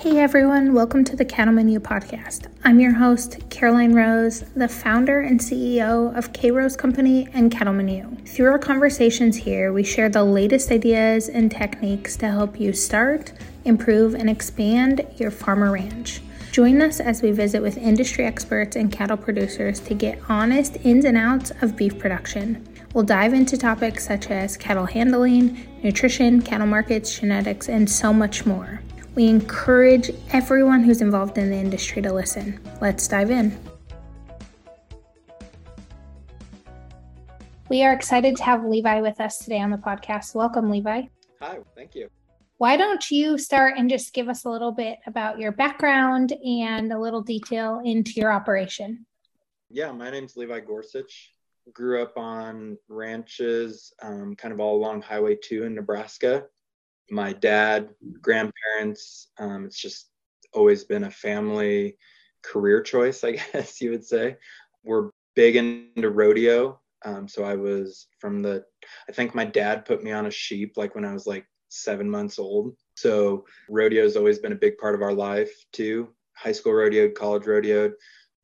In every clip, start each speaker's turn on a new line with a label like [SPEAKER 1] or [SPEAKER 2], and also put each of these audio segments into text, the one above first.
[SPEAKER 1] Hey everyone, welcome to the Cattleman U podcast. I'm your host, Karoline Rose, the founder and CEO of K Rose Company and Cattleman U. Through our conversations here, we share the latest ideas and techniques to help you start, improve, and expand your farmer ranch. Join us as we visit with industry experts and cattle producers to get honest ins and outs of beef production. We'll dive into topics such as cattle handling, nutrition, cattle markets, genetics, and so much more. We encourage everyone who's involved in the industry to listen. Let's dive in. We are excited to have Levi with us today on the podcast. Welcome, Levi.
[SPEAKER 2] Hi, thank you.
[SPEAKER 1] Why don't you start and just give us a little bit about your background and a little detail into your operation?
[SPEAKER 2] Yeah, my name's Levi Gorsuch. Grew up on ranches, um, kind of all along Highway 2 in Nebraska my dad, grandparents. Um, it's just always been a family career choice, I guess you would say. We're big into rodeo. Um, so I was from the, I think my dad put me on a sheep like when I was like seven months old. So rodeo has always been a big part of our life too. High school rodeo, college rodeo,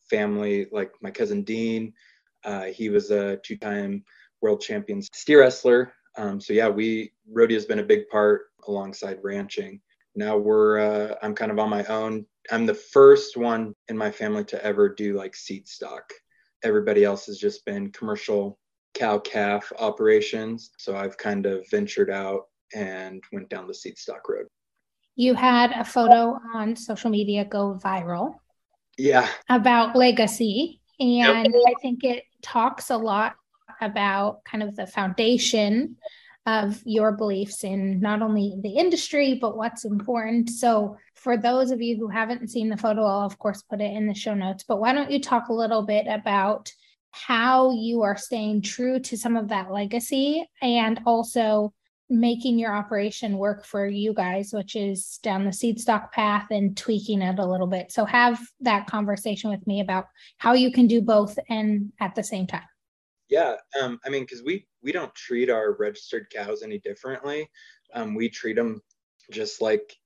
[SPEAKER 2] family, like my cousin Dean, uh, he was a two time world champion steer wrestler. Um, so yeah, we rodeo's been a big part alongside ranching. Now we're uh, I'm kind of on my own. I'm the first one in my family to ever do like seed stock. Everybody else has just been commercial cow calf operations. So I've kind of ventured out and went down the seed stock road.
[SPEAKER 1] You had a photo on social media go viral.
[SPEAKER 2] Yeah.
[SPEAKER 1] About legacy. And yep. I think it talks a lot about kind of the foundation of your beliefs in not only the industry, but what's important. So, for those of you who haven't seen the photo, I'll of course put it in the show notes. But why don't you talk a little bit about how you are staying true to some of that legacy and also making your operation work for you guys, which is down the seed stock path and tweaking it a little bit. So, have that conversation with me about how you can do both and at the same time.
[SPEAKER 2] Yeah, um, I mean, because we we don't treat our registered cows any differently. Um, we treat them just like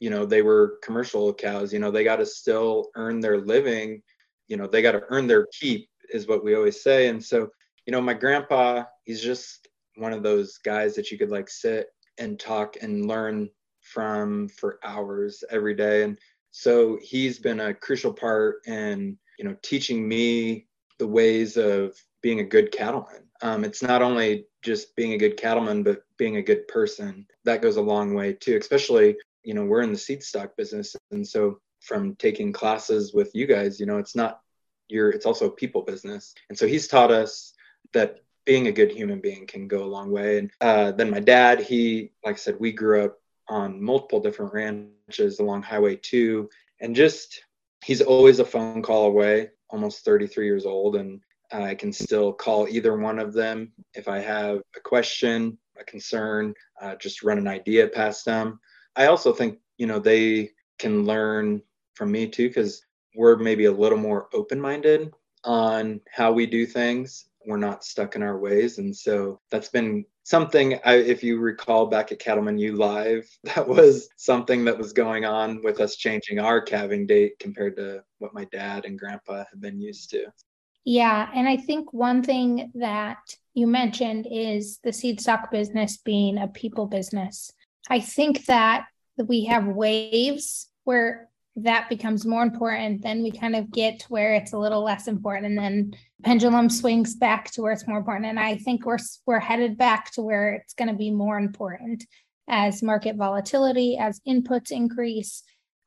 [SPEAKER 2] you know they were commercial cows. You know, they got to still earn their living. You know, they got to earn their keep, is what we always say. And so, you know, my grandpa, he's just one of those guys that you could like sit and talk and learn from for hours every day. And so he's been a crucial part in you know teaching me the ways of being a good cattleman. Um, it's not only just being a good cattleman, but being a good person. That goes a long way too, especially, you know, we're in the seed stock business. And so from taking classes with you guys, you know, it's not your, it's also a people business. And so he's taught us that being a good human being can go a long way. And uh, then my dad, he, like I said, we grew up on multiple different ranches along Highway 2. And just, he's always a phone call away, almost 33 years old. And I can still call either one of them if I have a question, a concern, uh, just run an idea past them. I also think, you know, they can learn from me too, because we're maybe a little more open minded on how we do things. We're not stuck in our ways. And so that's been something, I, if you recall back at Cattleman U Live, that was something that was going on with us changing our calving date compared to what my dad and grandpa had been used to.
[SPEAKER 1] Yeah. And I think one thing that you mentioned is the seed stock business being a people business. I think that we have waves where that becomes more important. Then we kind of get to where it's a little less important. And then pendulum swings back to where it's more important. And I think we're we're headed back to where it's going to be more important as market volatility, as inputs increase,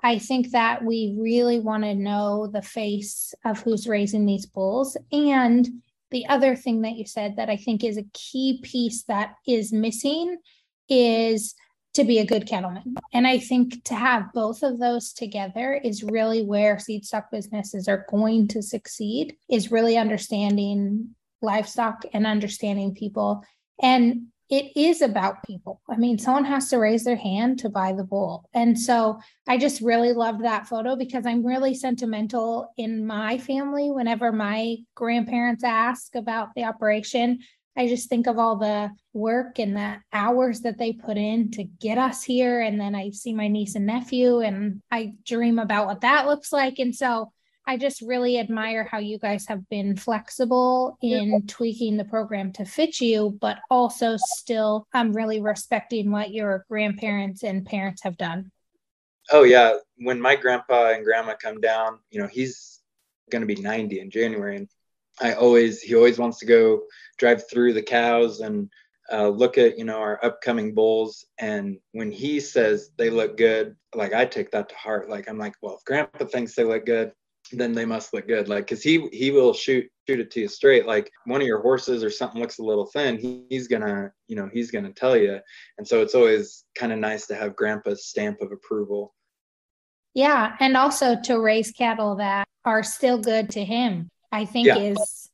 [SPEAKER 1] I think that we really want to know the face of who's raising these bulls. And the other thing that you said that I think is a key piece that is missing is to be a good cattleman. And I think to have both of those together is really where seed stock businesses are going to succeed, is really understanding livestock and understanding people. And it is about people. I mean, someone has to raise their hand to buy the bull. And so I just really loved that photo because I'm really sentimental in my family. Whenever my grandparents ask about the operation, I just think of all the work and the hours that they put in to get us here. And then I see my niece and nephew and I dream about what that looks like. And so I just really admire how you guys have been flexible in tweaking the program to fit you, but also still I'm um, really respecting what your grandparents and parents have done.
[SPEAKER 2] Oh yeah. When my grandpa and grandma come down, you know, he's gonna be 90 in January and I always he always wants to go drive through the cows and uh, look at you know our upcoming bulls and when he says they look good like i take that to heart like i'm like well if grandpa thinks they look good then they must look good. Like, cause he he will shoot shoot it to you straight. Like one of your horses or something looks a little thin, he, he's gonna you know he's gonna tell you. And so it's always kind of nice to have Grandpa's stamp of approval.
[SPEAKER 1] Yeah, and also to raise cattle that are still good to him. I think yeah. is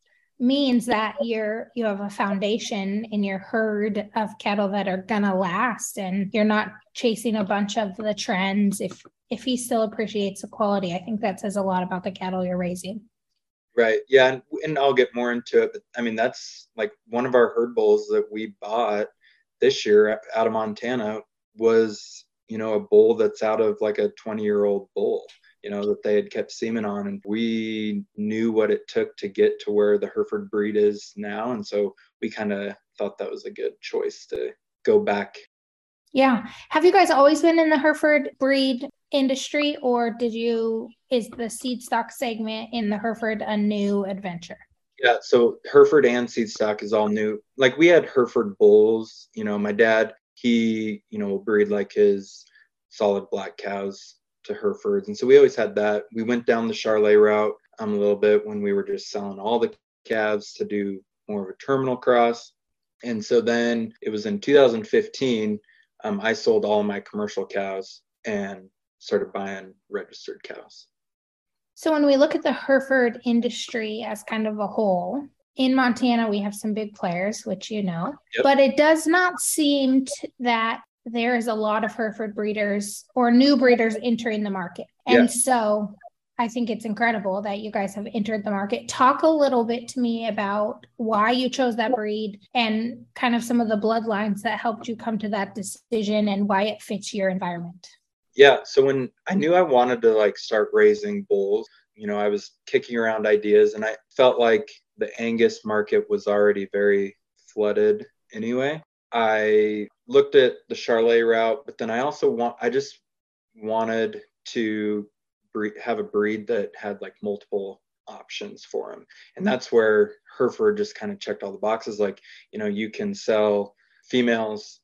[SPEAKER 1] means that you're you have a foundation in your herd of cattle that are gonna last and you're not chasing a bunch of the trends. If if he still appreciates the quality i think that says a lot about the cattle you're raising.
[SPEAKER 2] Right yeah and, and i'll get more into it but i mean that's like one of our herd bulls that we bought this year out of montana was you know a bull that's out of like a 20 year old bull know, that they had kept semen on. And we knew what it took to get to where the Hereford breed is now. And so we kind of thought that was a good choice to go back.
[SPEAKER 1] Yeah. Have you guys always been in the Hereford breed industry or did you, is the seed stock segment in the Hereford a new adventure?
[SPEAKER 2] Yeah, so Hereford and seed stock is all new. Like we had Hereford bulls, you know, my dad, he, you know, breed like his solid black cows to Herefords. And so we always had that. We went down the Charolais route um, a little bit when we were just selling all the calves to do more of a terminal cross. And so then it was in 2015, um, I sold all my commercial cows and started buying registered cows.
[SPEAKER 1] So when we look at the Hereford industry as kind of a whole, in Montana, we have some big players, which you know, yep. but it does not seem that there is a lot of Hereford breeders or new breeders entering the market. And yeah. so I think it's incredible that you guys have entered the market. Talk a little bit to me about why you chose that breed and kind of some of the bloodlines that helped you come to that decision and why it fits your environment.
[SPEAKER 2] Yeah. So when I knew I wanted to like start raising bulls, you know, I was kicking around ideas and I felt like the Angus market was already very flooded anyway. I looked at the Charolais route, but then I also want I just wanted to breed, have a breed that had like multiple options for him, and that's where Hereford just kind of checked all the boxes. Like you know, you can sell females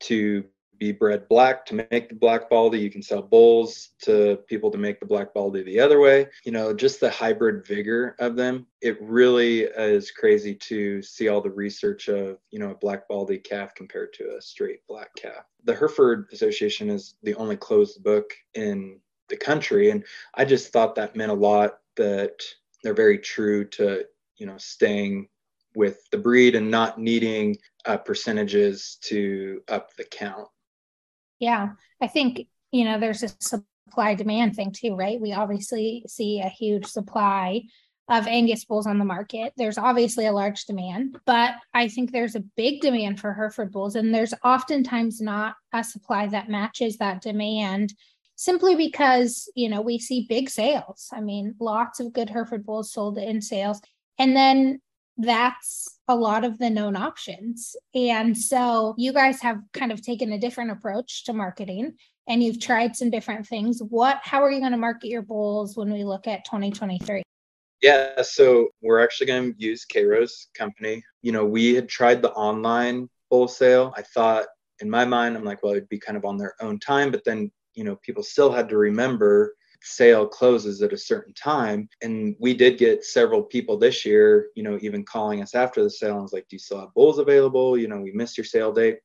[SPEAKER 2] to be bred black to make the black baldy. You can sell bulls to people to make the black baldy the other way. You know, just the hybrid vigor of them. It really is crazy to see all the research of, you know, a black baldy calf compared to a straight black calf. The Hereford Association is the only closed book in the country. And I just thought that meant a lot that they're very true to, you know, staying with the breed and not needing uh, percentages to up the count.
[SPEAKER 1] Yeah, I think, you know, there's a supply demand thing too, right? We obviously see a huge supply of Angus bulls on the market. There's obviously a large demand, but I think there's a big demand for Hereford bulls, and there's oftentimes not a supply that matches that demand simply because, you know, we see big sales. I mean, lots of good Hereford bulls sold in sales. And then that's a lot of the known options. And so you guys have kind of taken a different approach to marketing and you've tried some different things. What how are you going to market your bowls when we look at 2023?
[SPEAKER 2] Yeah, so we're actually going to use K-Rose company. You know, we had tried the online bull sale. I thought in my mind, I'm like, well, it'd be kind of on their own time, but then, you know, people still had to remember sale closes at a certain time. And we did get several people this year, you know, even calling us after the sale and was like, Do you still have bulls available? You know, we missed your sale date.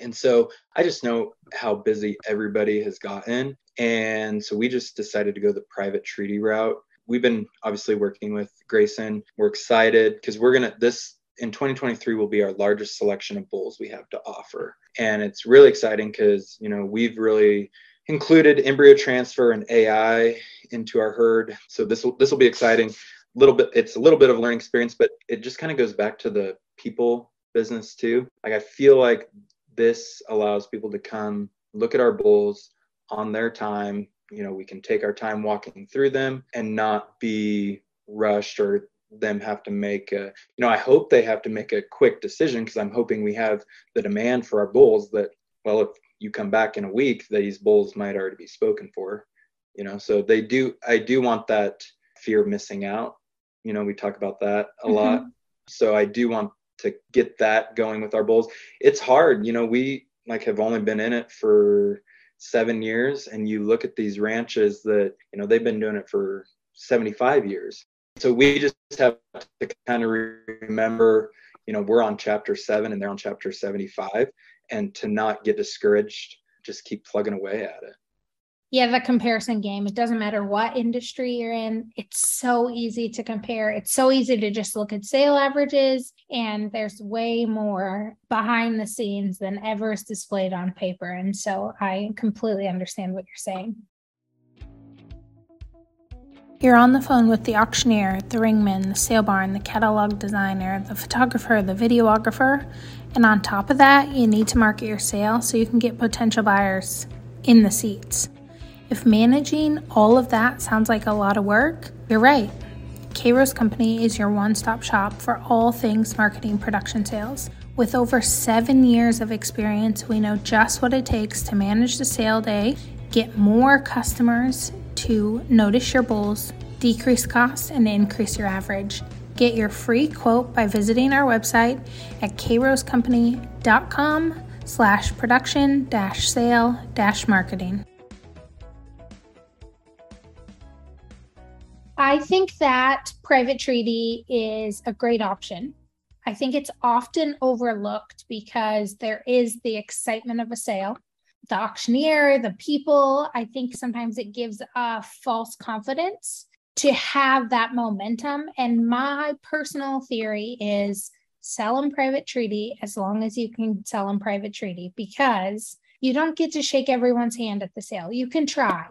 [SPEAKER 2] And so I just know how busy everybody has gotten. And so we just decided to go the private treaty route. We've been obviously working with Grayson. We're excited because we're going to, this in 2023 will be our largest selection of bulls we have to offer. And it's really exciting because, you know, we've really included embryo transfer and AI into our herd. So this will this will be exciting. A little bit, it's a little bit of a learning experience, but it just kind of goes back to the people business too. Like I feel like this allows people to come look at our bulls on their time. You know, we can take our time walking through them and not be rushed or them have to make a, you know, I hope they have to make a quick decision because I'm hoping we have the demand for our bulls that, well, if you come back in a week, these bulls might already be spoken for, you know, so they do, I do want that fear of missing out. You know, we talk about that a mm-hmm. lot. So I do want to get that going with our bulls. It's hard, you know, we like have only been in it for seven years and you look at these ranches that, you know, they've been doing it for 75 years so we just have to kind of remember you know we're on chapter 7 and they're on chapter 75 and to not get discouraged just keep plugging away at it.
[SPEAKER 1] Yeah the comparison game. It doesn't matter what industry you're in. It's so easy to compare. It's so easy to just look at sale averages and there's way more behind the scenes than ever is displayed on paper. And so i completely understand what you're saying. You're on the phone with the auctioneer, the ringman, the sale barn, the catalog designer, the photographer, the videographer, and on top of that, you need to market your sale so you can get potential buyers in the seats. If managing all of that sounds like a lot of work, you're right. K Rose Company is your one stop shop for all things marketing production sales. With over seven years of experience, we know just what it takes to manage the sale day, get more customers, to notice your bulls, decrease costs, and increase your average. Get your free quote by visiting our website at krosecompany.com slash production dash sale dash marketing. I think that private treaty is a great option. I think it's often overlooked because there is the excitement of a sale the auctioneer, the people. I think sometimes it gives a false confidence to have that momentum. And my personal theory is sell them private treaty as long as you can sell them private treaty because you don't get to shake everyone's hand at the sale. You can try,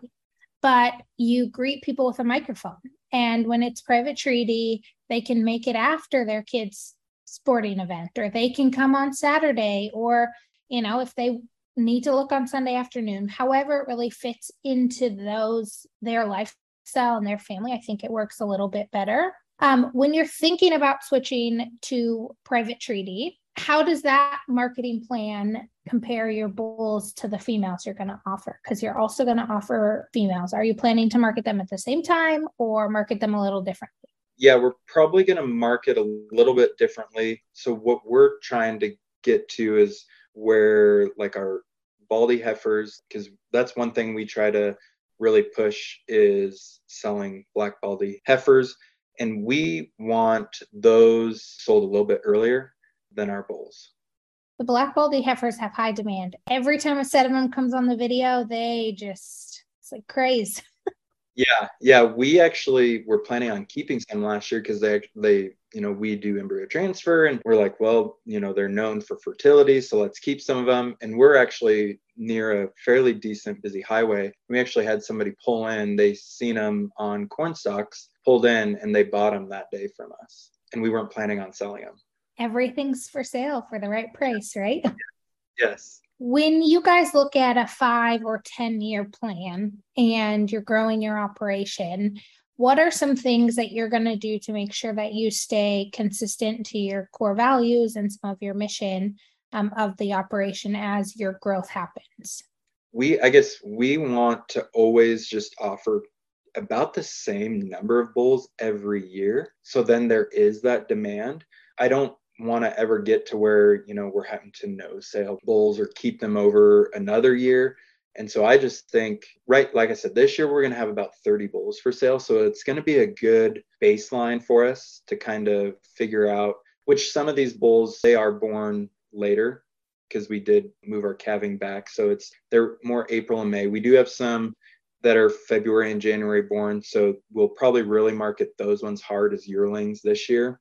[SPEAKER 1] but you greet people with a microphone. And when it's private treaty, they can make it after their kids' sporting event, or they can come on Saturday, or you know, if they need to look on Sunday afternoon. However, it really fits into those their lifestyle and their family. I think it works a little bit better. Um, when you're thinking about switching to private treaty, how does that marketing plan compare your bulls to the females you're going to offer? Because you're also going to offer females. Are you planning to market them at the same time or market them a little differently?
[SPEAKER 2] Yeah, we're probably going to market a little bit differently. So, what we're trying to get to is where like our baldy heifers because that's one thing we try to really push is selling black baldy heifers. And we want those sold a little bit earlier than our bulls
[SPEAKER 1] the black baldy heifers have high demand. Every time a set of them comes on the video they just it's like crazy
[SPEAKER 2] yeah yeah we actually were planning on keeping some last year because they they you know, we do embryo transfer and we're like, well, you know, they're known for fertility, so let's keep some of them. And we're actually near a fairly decent busy highway. We actually had somebody pull in, they seen them on corn stalks, pulled in, and they bought them that day from us. And we weren't planning on selling them.
[SPEAKER 1] Everything's for sale for the right price, right?
[SPEAKER 2] Yes.
[SPEAKER 1] When you guys look at a five or 10 year plan and you're growing your operation, what are some things that you're going to do to make sure that you stay consistent to your core values and some of your mission um, of the operation as your growth happens?
[SPEAKER 2] We i guess we want to always just offer about the same number of bulls every year. So then there is that demand. I don't want to ever get to where you know we're having to no sale bulls or keep them over another year and so I just think, right, like I said, this year we're going to have about 30 bulls for sale. So it's going to be a good baseline for us to kind of figure out which some of these bulls, they are born later because we did move our calving back. So it's, they're more April and May. We do have some that are February and January born. So we'll probably really market those ones hard as yearlings this year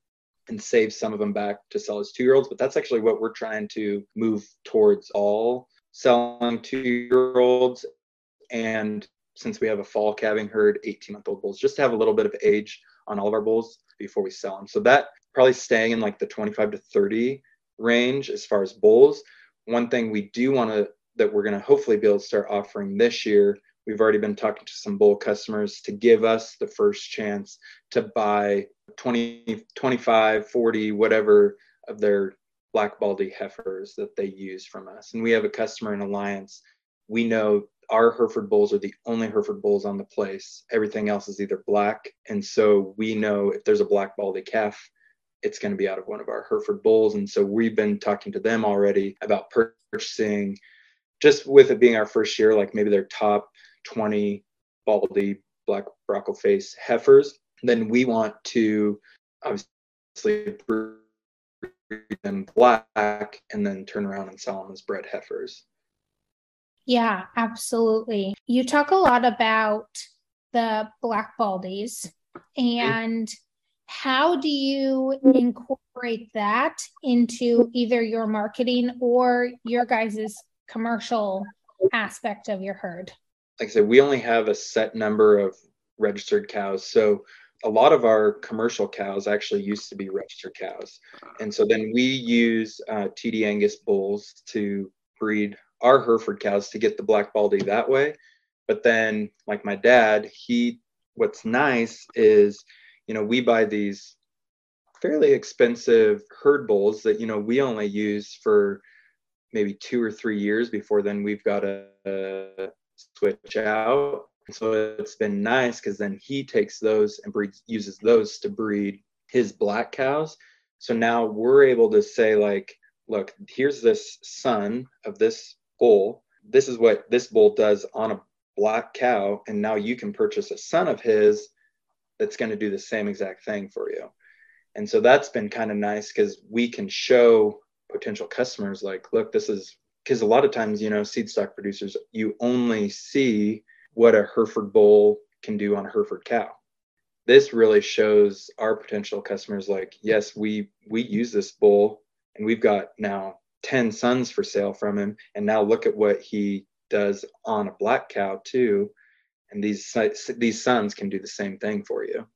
[SPEAKER 2] and save some of them back to sell as two year olds. But that's actually what we're trying to move towards all selling two year olds and since we have a fall calving herd 18 month old bulls just to have a little bit of age on all of our bulls before we sell them so that probably staying in like the 25 to 30 range as far as bulls. One thing we do want to that we're going to hopefully be able to start offering this year. We've already been talking to some bull customers to give us the first chance to buy 20, 25, 40, whatever of their black baldy heifers that they use from us. And we have a customer in Alliance. We know our Hereford bulls are the only Hereford bulls on the place. Everything else is either black. And so we know if there's a black baldy calf, it's going to be out of one of our Hereford bulls. And so we've been talking to them already about purchasing, just with it being our first year, like maybe their top 20 baldy black brockle face heifers. Then we want to obviously them black and then turn around and sell them as bred heifers.
[SPEAKER 1] Yeah, absolutely. You talk a lot about the black baldies and how do you incorporate that into either your marketing or your guys's commercial aspect of your herd?
[SPEAKER 2] Like I said, we only have a set number of registered cows. So a lot of our commercial cows actually used to be registered cows. And so then we use uh, TD Angus bulls to breed our Hereford cows to get the black baldy that way. But then, like my dad, he, what's nice is, you know, we buy these fairly expensive herd bulls that, you know, we only use for maybe two or three years before then we've got to switch out. So it's been nice because then he takes those and breeds, uses those to breed his black cows. So now we're able to say, like, look, here's this son of this bull. This is what this bull does on a black cow. And now you can purchase a son of his that's going to do the same exact thing for you. And so that's been kind of nice because we can show potential customers, like, look, this is because a lot of times, you know, seed stock producers, you only see what a Hereford bull can do on a Hereford cow. This really shows our potential customers like, yes, we we use this bull and we've got now 10 sons for sale from him. And now look at what he does on a black cow too. And these these sons can do the same thing for you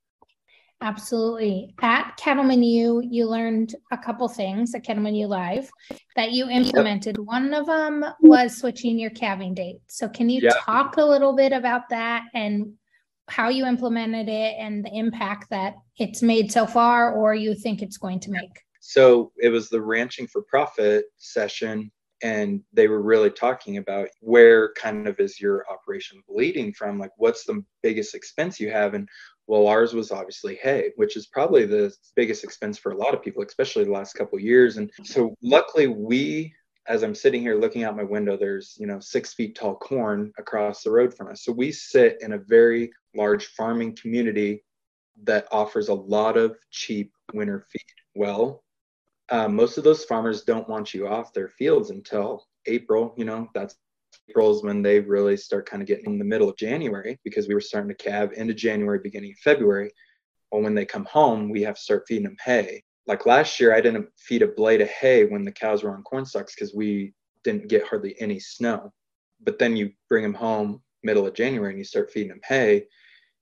[SPEAKER 1] absolutely. At cattleman u you learned a couple things at cattleman u live that you implemented. Yep. one of them was switching your calving date. So can you yep. talk a little bit about that and how you implemented it and the impact that it's made so far or you think it's going to make?
[SPEAKER 2] So it was the ranching for profit session and they were really talking about where kind of is your operation bleeding from? Like what's the biggest expense you have? And well ours was obviously hay which is probably the biggest expense for a lot of people especially the last couple years and so luckily we as i'm sitting here looking out my window there's you know six feet tall corn across the road from us so we sit in a very large farming community that offers a lot of cheap winter feed well uh, most of those farmers don't want you off their fields until April. You know, that's April is when they really start kind of getting in the middle of January because we were starting to calve into January, beginning of February. Well, when they come home, we have to start feeding them hay. Like last year, I didn't feed a blade of hay when the cows were on corn stalks because we didn't get hardly any snow. But then you bring them home middle of January and you start feeding them hay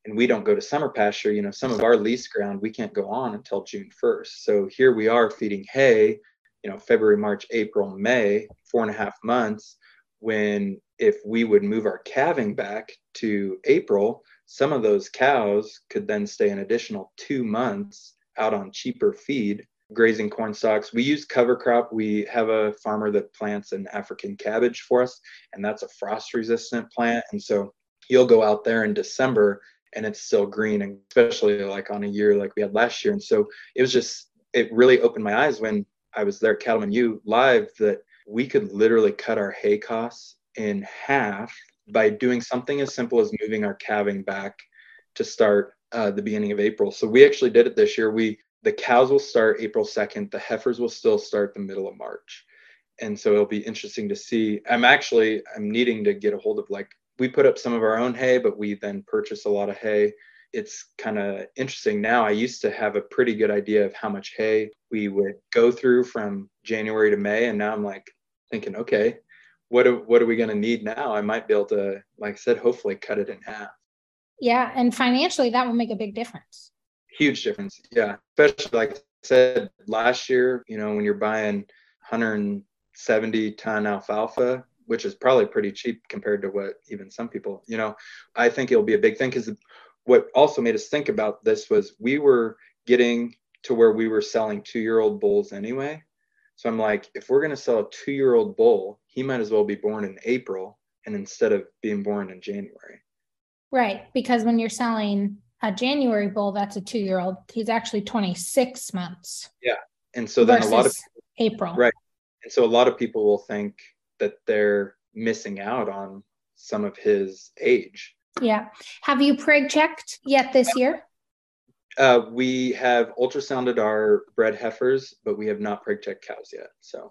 [SPEAKER 2] and we don't go to summer pasture, you know, some of our lease ground we can't go on until June 1st. So here we are feeding hay, you know, February, March, April, May, four and a half months. When if we would move our calving back to April, some of those cows could then stay an additional two months out on cheaper feed grazing corn stalks. We use cover crop. We have a farmer that plants an African cabbage for us, and that's a frost resistant plant. And so you'll go out there in December and it's still green and especially like on a year like we had last year and so it was just it really opened my eyes when i was there at cattleman u live that we could literally cut our hay costs in half by doing something as simple as moving our calving back to start uh, the beginning of april. So we actually did it this year. We the cows will start april 2nd the heifers will still start the middle of march. And so it'll be interesting to see. I'm actually i'm needing to get a hold of like we put up some of our own hay, but we then purchase a lot of hay. It's kind of interesting. Now. I used to have a pretty good idea of how much hay we would go through from January to May, and now I'm like thinking, okay, what are, what are we going to need now? I might be able to, like I said, hopefully cut it in half.
[SPEAKER 1] Yeah, and financially, that will make a big difference.
[SPEAKER 2] Huge difference. Yeah, especially like I said last year, you know, when you're buying 170 ton alfalfa, which is probably pretty cheap compared to what even some people, you know, I think it'll be a big thing because what also made us think about this was we were getting to where we were selling two year old bulls anyway. So I'm like, if we're going to sell a two year old bull, he might as well be born in April and instead of being born in January.
[SPEAKER 1] Right. Because when you're selling a January bull, that's a two year old, he's actually 26 months.
[SPEAKER 2] Yeah. And so then a lot of
[SPEAKER 1] April.
[SPEAKER 2] Right. And so a lot of people will think that they're missing out on some of his age.
[SPEAKER 1] Yeah. Have you preg checked yet this year?
[SPEAKER 2] Uh, we have ultrasounded our bred heifers, but we have not preg checked cows yet. So.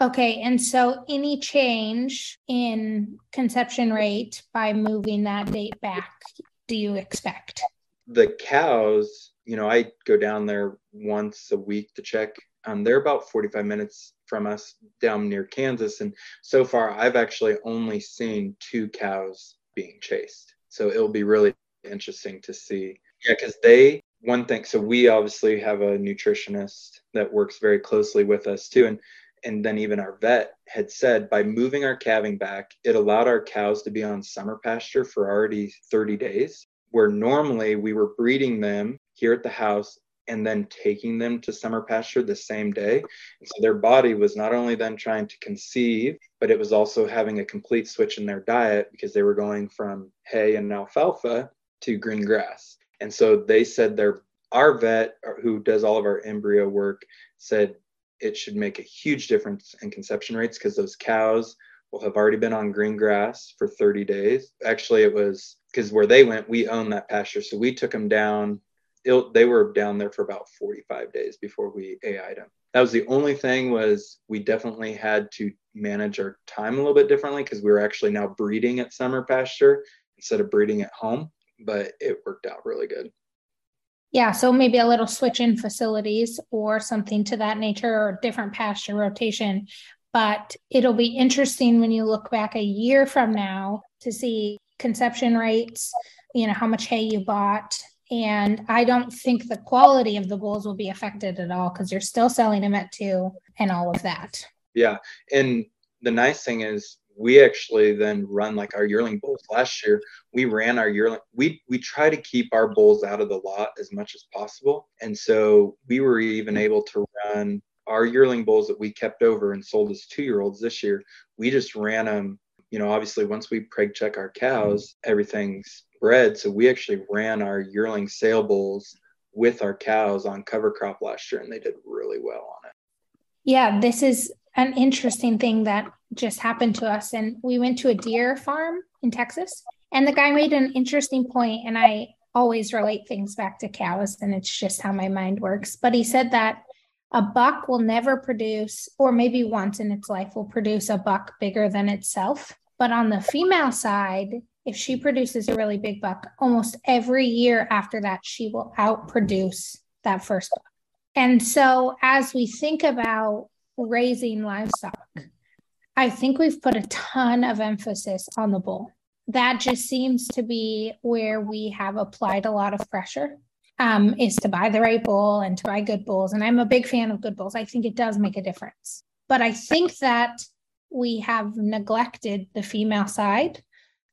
[SPEAKER 1] Okay, and so any change in conception rate by moving that date back, do you expect?
[SPEAKER 2] The cows, you know, I go down there once a week to check. Um, they're about 45 minutes from us down near Kansas. And so far, I've actually only seen two cows being chased. So it'll be really interesting to see. Yeah, because they, one thing, so we obviously have a nutritionist that works very closely with us too. And and then even our vet had said by moving our calving back, it allowed our cows to be on summer pasture for already 30 days, where normally we were breeding them here at the house and then taking them to summer pasture the same day. And so their body was not only then trying to conceive, but it was also having a complete switch in their diet because they were going from hay and alfalfa to green grass. And so they said their our vet uh, who does all of our embryo work said it should make a huge difference in conception rates because those cows will have already been on green grass for 30 days. Actually, it was because where they went, we own that pasture. So we took them down it, they were down there for about 45 days before we AI'd them. That was the only thing was we definitely had to manage our time a little bit differently because we were actually now breeding at summer pasture instead of breeding at home, but it worked out really good.
[SPEAKER 1] Yeah, so maybe a little switch in facilities or something to that nature or different pasture rotation. But it'll be interesting when you look back a year from now to see conception rates, you know, how much hay you bought, and I don't think the quality of the bulls will be affected at all because you're still selling them at two and all of that.
[SPEAKER 2] Yeah. And the nice thing is we actually then run like our yearling bulls last year we ran our yearling we we try to keep our bulls out of the lot as much as possible and so we were even able to run our yearling bulls that we kept over and sold as two year olds this year we just ran them you know obviously once we preg check our cows everything's bred. So we actually ran our yearling sale bulls with our cows on cover crop last year and they did really well on it.
[SPEAKER 1] Yeah, this is an interesting thing that just happened to us. And we went to a deer farm in Texas and the guy made an interesting point and I always relate things back to cows and it's just how my mind works. But he said that a buck will never produce, or maybe once in its life, will produce a buck bigger than itself. But on the female side, if she produces a really big buck, almost every year after that, she will outproduce that first buck. And so, as we think about raising livestock, I think we've put a ton of emphasis on the bull. That just seems to be where we have applied a lot of pressure. Um, is to buy the right bull and to buy good bulls. And I'm a big fan of good bulls. I think it does make a difference. But I think that we have neglected the female side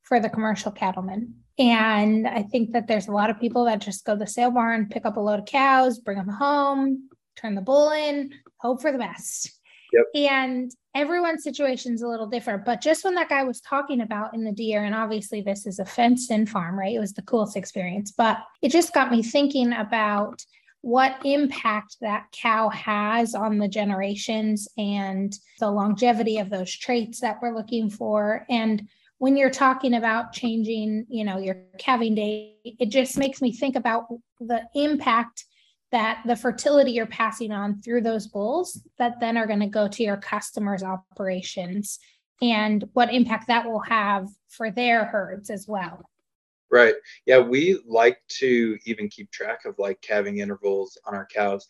[SPEAKER 1] for the commercial cattlemen. And I think that there's a lot of people that just go to the sale barn, pick up a load of cows, bring them home, turn the bull in, hope for the best. Yep. And everyone's situation is a little different. But just when that guy was talking about in the deer, and obviously this is a fenced in farm, right? It was the coolest experience, but it just got me thinking about what impact that cow has on the generations and the longevity of those traits that we're looking for. And when you're talking about changing, you know, your calving day, it just makes me think about the impact that the fertility you're passing on through those bulls that then are going to go to your customers' operations and what impact that will have for their herds as well.
[SPEAKER 2] Right. Yeah, we like to even keep track of like calving intervals on our cows.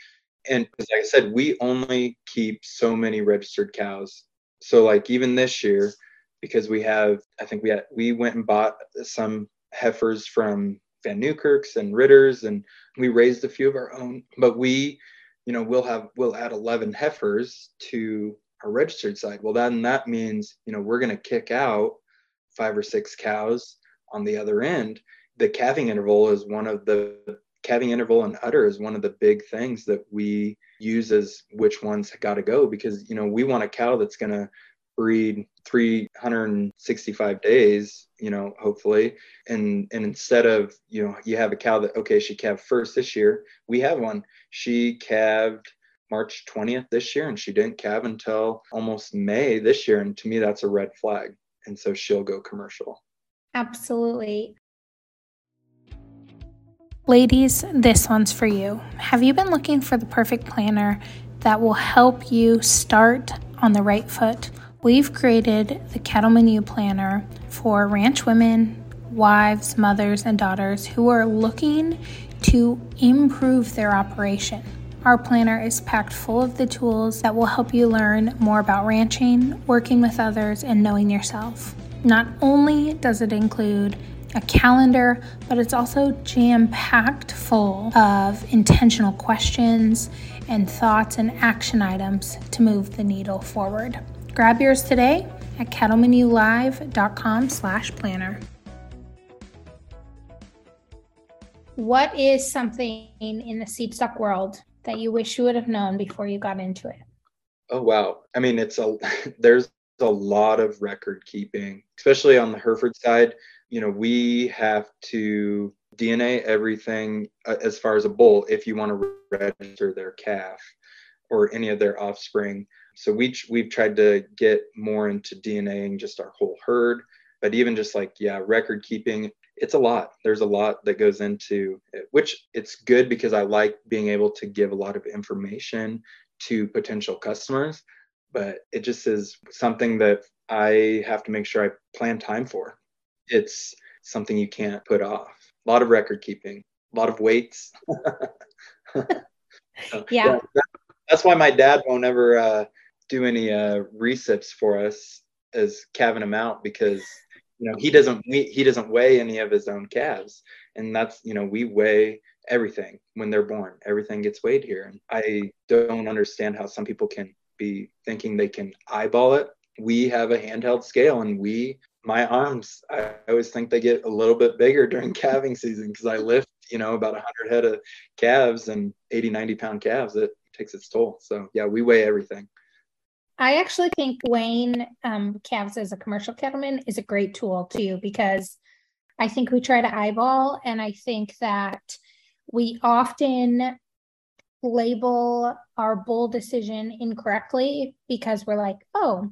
[SPEAKER 2] And like I said, we only keep so many registered cows. So like even this year, because we have I think we had we went and bought some heifers from Van Newkirks and Ritters and we raised a few of our own, but we you know, we'll have we'll add 11 heifers to our registered side. Well, then that means, you know, we're going to kick out five or six cows on the other end. The calving interval is one of the calving interval and udder is one of the big things that we use as which ones got to go because you know we want a cow that's going to breed 365 days you know hopefully. And and instead of you know you have a cow that okay she calved first this year. We have one. She calved march 20th this year and she didn't calve until almost may this year. And to me that's a red flag. And so she'll go commercial.
[SPEAKER 1] Absolutely. Ladies, this one's for you. Have you been looking for the perfect planner that will help you start on the right foot? We've created the Cattleman U Planner for ranch women, wives, mothers, and daughters who are looking to improve their operation. Our planner is packed full of the tools that will help you learn more about ranching, working with others, and knowing yourself. Not only does it include a calendar, but it's also jam packed full of intentional questions and thoughts and action items to move the needle forward. Grab yours today at cattlemanulive.com slash planner. What is something in the seed stock world that you wish you would have known before you got into it?
[SPEAKER 2] Oh wow. I mean it's a there's a lot of record keeping, especially on the Hereford side you know, we have to DNA everything uh, as far as a bull if you want to register their calf or any of their offspring. So we we've tried to get more into DNAing just our whole herd, but even just like yeah, record keeping, it's a lot. There's a lot that goes into it, which it's good because I like being able to give a lot of information to potential customers, but it just is something that I have to make sure I plan time for it's something you can't put off. A lot of record keeping, a lot of weights.
[SPEAKER 1] yeah. yeah
[SPEAKER 2] that's why my dad won't ever uh, do any uh, recips for us as calving them out because you know he doesn't he doesn't weigh any of his own calves. And that's you know we weigh everything when they're born. Everything gets weighed here. And i don't understand how some people can be thinking they can eyeball it. We have a handheld scale and we my arms I always think they get a little bit bigger during calving season because i lift you know about 100 head of calves and 80 90 pound calves. It takes its toll. So yeah we weigh everything
[SPEAKER 1] i actually think weighing um, calves as a commercial cattleman is a great tool too because i think we try to eyeball and i think that we often label our bull decision incorrectly because we're like oh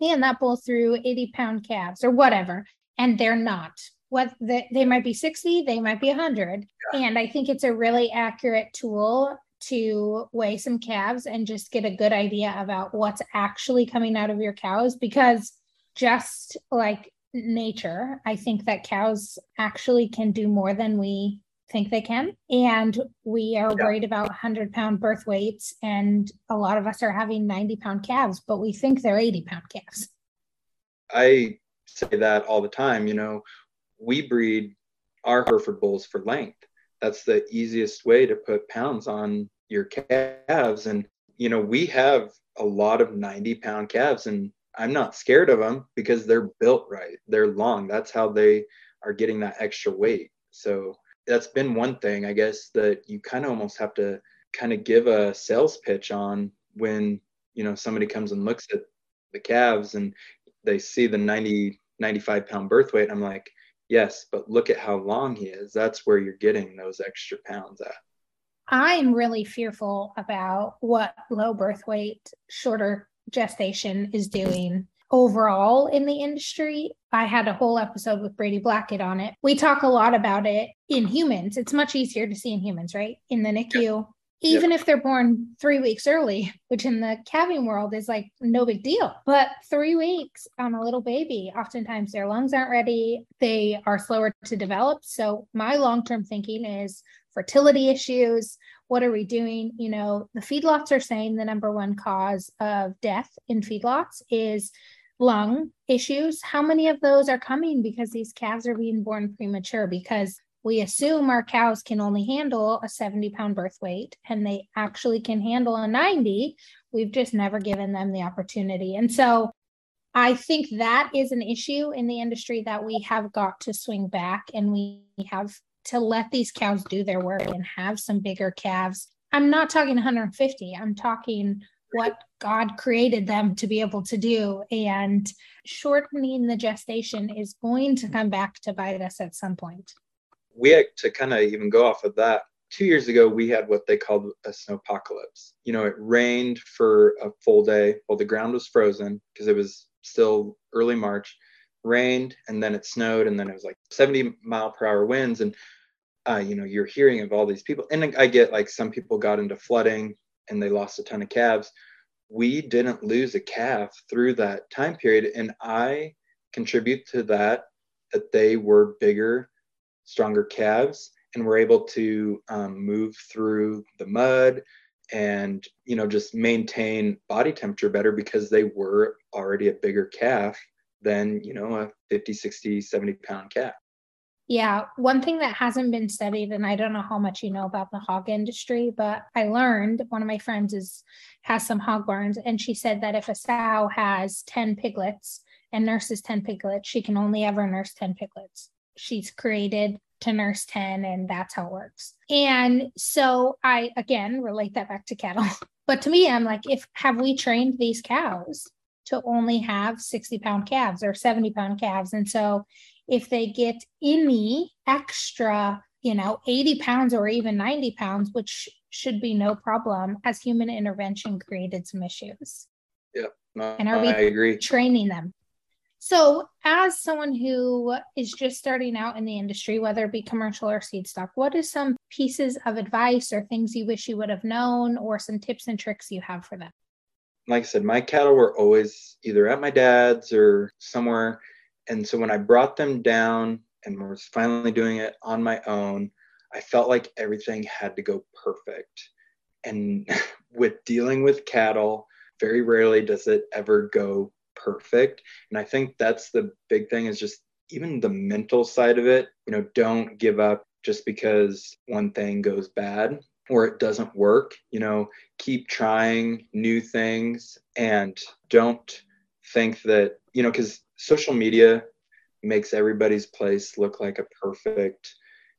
[SPEAKER 1] man, that bull threw 80 pound calves or whatever. And they're not. What the, they might be 60, they might be 100. Yeah. And I think it's a really accurate tool to weigh some calves and just get a good idea about what's actually coming out of your cows because just like nature, I think that cows actually can do more than we think they can. And we are yeah. worried about 100 pound birth weights. And a lot of us are having 90 pound calves, but we think they're 80 pound calves.
[SPEAKER 2] I say that all the time. You know, we breed our Hereford bulls for length. That's the easiest way to put pounds on your calves. And, you know, we have a lot of 90 pound calves, and I'm not scared of them because they're built right. They're long. That's how they are getting that extra weight. So that's been one thing i guess that you kind of almost have to kind of give a sales pitch on when you know somebody comes and looks at the calves and they see the 90 95 pound birth weight i'm like yes but look at how long he is that's where you're getting those extra pounds at
[SPEAKER 1] i'm really fearful about what low birth weight shorter gestation is doing overall in the industry. I had a whole episode with Brady Blackett on it. We talk a lot about it in humans. It's much easier to see in humans, right? In the NICU, even if they're born three weeks early, which in the calving world is like no big deal. But three weeks on a little baby, oftentimes their lungs aren't ready. They are slower to develop. So, my long term thinking is fertility issues. What are we doing? You know, the feedlots are saying the number one cause of death in feedlots is lung issues. How many of those are coming because these calves are being born premature? Because we assume our cows can only handle a 70 pound birth weight and they actually can handle a 90. We've just never given them the opportunity. And so I think that is an issue in the industry that we have got to swing back and we have to let these cows do their work and have some bigger calves. I'm not talking 150, I'm talking what God created them to be able to do. And shortening the gestation is going to come back to bite us at some point
[SPEAKER 2] we had to kind of even go off of that. Two years ago, we had what they called a snowpocalypse. You know, it rained for a full day while the ground was frozen because it was still early March. Rained and then it snowed and then it was like 70 mile per hour winds and uh, you know you're hearing of all these people and I get like some people got into flooding and they lost a ton of calves. We didn't lose a calf through that time period and I contribute to that that they were bigger stronger calves and we're able to um, move through the mud and you know just maintain body temperature better because they were already a bigger calf than you know a 50 60 70 pound calf.
[SPEAKER 1] Yeah one thing that hasn't been studied and i don't know how much you know about the hog industry but i learned one of my friends is has some hog barns and she said that if a sow has 10 piglets and nurses 10 piglets she can only ever nurse 10 piglets she's created to nurse 10 and that's how it works. And so i again relate that back to cattle. But to me i'm like if have we trained these cows to only have 60 pound calves or 70 pound calves? And so if they get any extra you know 80 pounds or even 90 pounds which should be no problem has human intervention created some issues.
[SPEAKER 2] Yeah no, and are we I agree.
[SPEAKER 1] training them so, as someone who is just starting out in the industry, whether it be commercial or seed stock, what is some pieces of advice or things you wish you would have known, or some tips and tricks you have for them?
[SPEAKER 2] Like I said, my cattle were always either at my dad's or somewhere. And so when I brought them down and was finally doing it on my own, I felt like everything had to go perfect. And with dealing with cattle, very rarely does it ever go perfect. And I think that's the big thing is just even the mental side of it, you know, don't give up just because one thing goes bad or it doesn't work. You know, keep trying new things and don't think that, you know, because social media makes everybody's place look like a perfect,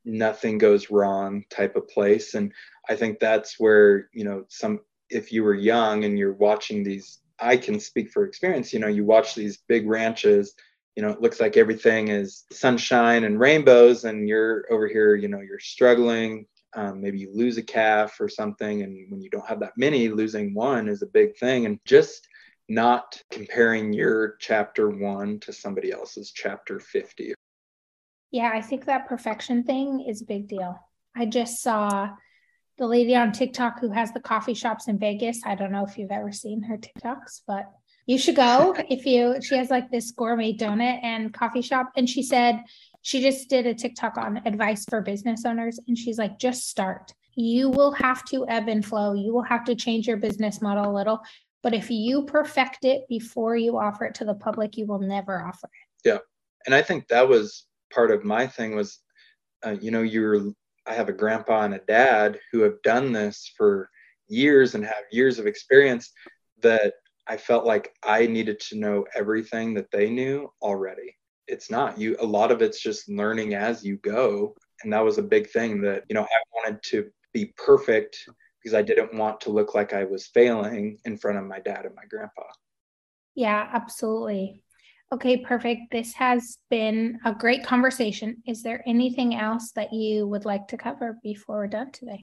[SPEAKER 2] nothing goes wrong type of place. And I think that's where, you know, some, if you were young and you're watching these I can speak for experience. You know, you watch these big ranches, you know, it looks like everything is sunshine and rainbows, and you're over here, you know, you're struggling. Um, maybe you lose a calf or something, and when you don't have that many, losing one is a big thing. And just not comparing your chapter one to somebody else's chapter 50.
[SPEAKER 1] Yeah, I think that perfection thing is a big deal. I just saw the lady on TikTok who has the coffee shops in Vegas. I don't know if you've ever seen her TikToks, but you should go if you she has like this gourmet donut and coffee shop and she said she just did a TikTok on advice for business owners and she's like just start. You will have to ebb and flow. You will have to change your business model a little, but if you perfect it before you offer it to the public, you will never offer it.
[SPEAKER 2] Yeah. And I think that was part of my thing was uh, you know you're I have a grandpa and a dad who have done this for years and have years of experience that I felt like I needed to know everything that they knew already. It's not you a lot of it's just learning as you go and that was a big thing that you know I wanted to be perfect because I didn't want to look like I was failing in front of my dad and my grandpa.
[SPEAKER 1] Yeah, absolutely. Okay, perfect. This has been a great conversation. Is there anything else that you would like to cover before we're done today?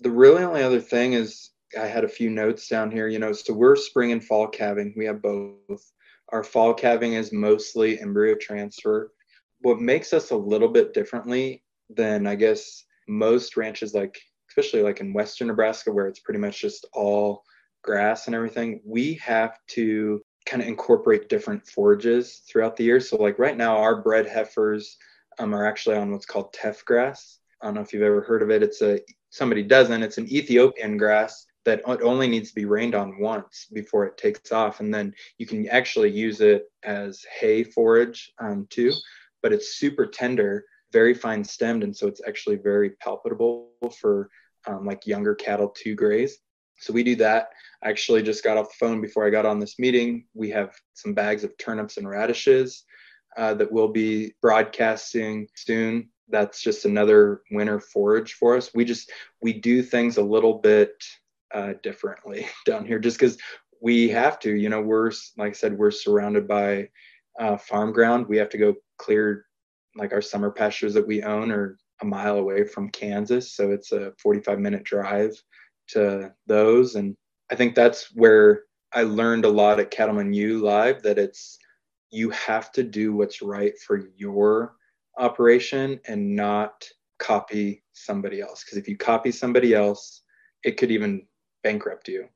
[SPEAKER 2] The really only other thing is I had a few notes down here, you know, so we're spring and fall calving. We have both. Our fall calving is mostly embryo transfer. What makes us a little bit differently than I guess most ranches like especially like in western Nebraska where it's pretty much just all grass and everything, we have to kind of incorporate different forages throughout the year. So like right now, our bred heifers um, are actually on what's called teff grass. I don't know if you've ever heard of it. It's a somebody doesn't. It's an Ethiopian grass that only needs to be rained on once before it takes off, and then you can actually use it as hay forage um, too. But it's super tender. very fine stemmed, and so it's actually very palpable for um, like younger cattle to graze. So we do that. I actually just got off the phone before I got on this meeting. We have some bags of turnips and radishes uh, that we'll be broadcasting soon. That's just another winter forage for us. We just we do things a little bit uh, differently down here, just because we have to. You know, we're like I said, we're surrounded by uh, farm ground. We have to go clear like our summer pastures that we own are a mile away from Kansas, so it's a 45 minute drive to those. And I think that's where I learned a lot at Cattleman U Live that it's you have to do what's right for your operation and not copy somebody else. Because if you copy somebody else, it could even bankrupt you.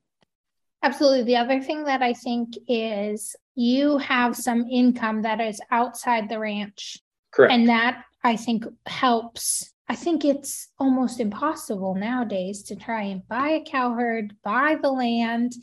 [SPEAKER 1] Absolutely. The other thing that I think is you have some income that is outside the ranch.
[SPEAKER 2] Correct.
[SPEAKER 1] And that I think helps I think it's almost impossible nowadays to try and buy a cow herd, buy the land,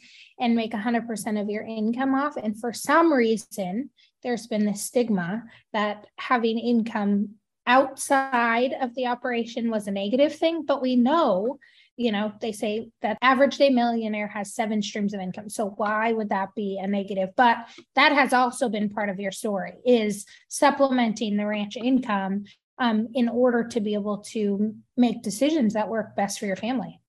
[SPEAKER 1] and make 100% of your income off. And for some reason, there's been this stigma that having income outside of the operation was a negative thing. But we know, you know, they say that average day millionaire has seven streams of income. So why would that be a negative? But that has also been part of your story is supplementing the ranch income um, in order to be able to make decisions that work best for your family.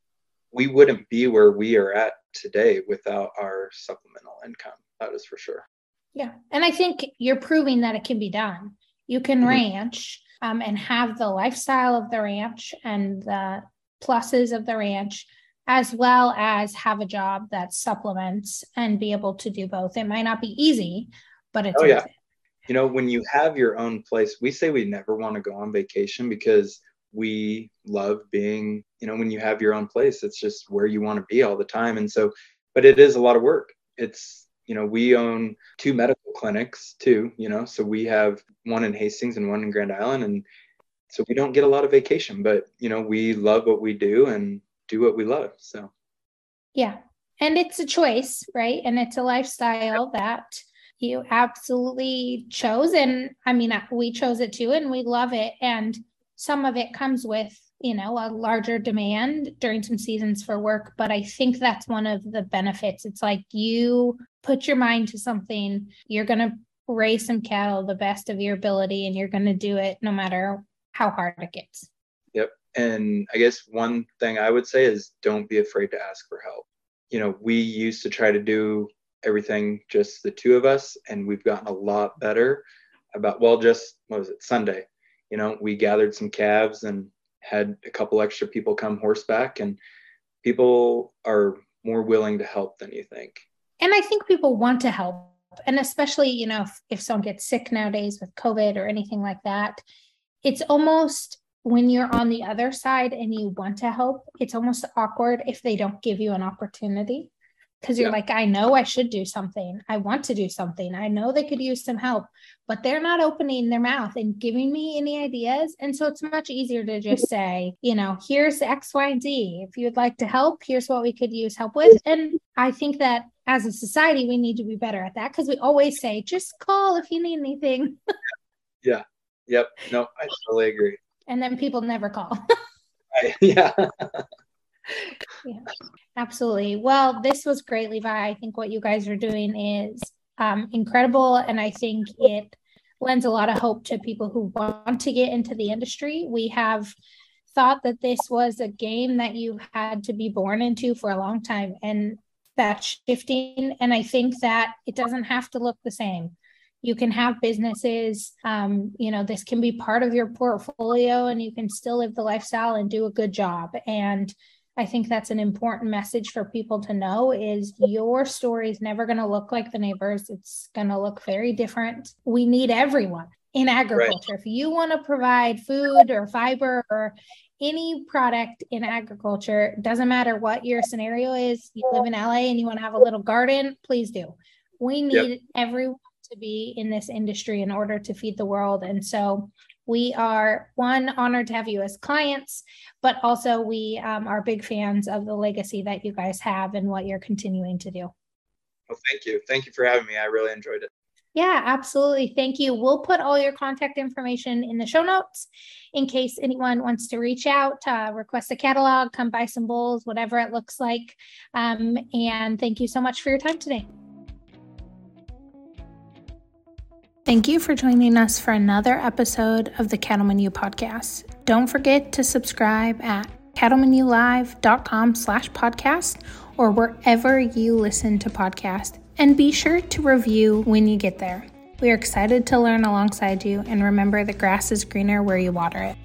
[SPEAKER 2] We wouldn't be where we are at today without our supplemental income. That is for sure.
[SPEAKER 1] Yeah. And I think you're proving that it can be done. You can mm-hmm. ranch um, and have the lifestyle of the ranch and the pluses of the ranch, as well as have a job that supplements and be able to do both. It might not be easy, but it's
[SPEAKER 2] oh, yeah you know when you have your own place we say we never want to go on vacation because we love being you know when you have your own place it's just where you want to be all the time. And so but it is a lot of work. It's you know we own two medical clinics too you know so we have one in hastings and one in grand island. And so we don't get a lot of vacation but you know we love what we do and do what we love. So.
[SPEAKER 1] Yeah. And it's a choice right? And it's a lifestyle that you absolutely chose and i mean uh, we chose it too and we love it. And some of it comes with you know a larger demand during some seasons for work. But i think that's one of the benefits. It's like you put your mind to something you're going to raise some cattle the best of your ability and you're going to do it no matter how hard it gets.
[SPEAKER 2] Yep. And i guess one thing i would say is don't be afraid to ask for help. You know we used to try to do everything just the two of us and we've gotten a lot better about well just what was it sunday. You know we gathered some calves and had a couple extra people come horseback and people are more willing to help than you think.
[SPEAKER 1] And i think people want to help and especially you know if, if someone gets sick nowadays with covid or anything like that it's almost when you're on the other side and you want to help it's almost awkward if they don't give you an opportunity because you're yeah. like, I know I should do something. I want to do something. I know they could use some help, but they're not opening their mouth and giving me any ideas. And so it's much easier to just say, you know, here's X, Y, and Z. If you'd like to help, here's what we could use help with. And I think that as a society, we need to be better at that because we always say, just call if you need anything.
[SPEAKER 2] yeah. Yep. No, I totally agree.
[SPEAKER 1] And then people never call.
[SPEAKER 2] I, yeah
[SPEAKER 1] yeah, absolutely. Well, this was great, Levi. I think what you guys are doing is um, incredible. And I think it lends a lot of hope to people who want to get into the industry. We have thought that this was a game that you had to be born into for a long time. And that's shifting. And I think that it doesn't have to look the same. You can have businesses, um, you know, this can be part of your portfolio and you can still live the lifestyle and do a good job. And I think that's an important message for people to know is your story is never going to look like the neighbors. It's going to look very different. We need everyone in agriculture. Right. If you want to provide food or fiber or any product in agriculture, doesn't matter what your scenario is, you live in LA and you want to have a little garden, please do. We need yep. everyone to be in this industry in order to feed the world. And so we are one honored to have you as clients, but also we um, are big fans of the legacy that you guys have and what you're continuing to do.
[SPEAKER 2] Well, thank you. Thank you for having me. I really enjoyed it.
[SPEAKER 1] Yeah, absolutely. Thank you. We'll put all your contact information in the show notes in case anyone wants to reach out, uh, request a catalog, come buy some bowls, whatever it looks like. Um, and thank you so much for your time today. Thank you for joining us for another episode of the Cattleman U podcast. Don't forget to subscribe at cattlemanulive.com slash podcast or wherever you listen to podcasts and be sure to review when you get there. We are excited to learn alongside you and remember the grass is greener where you water it.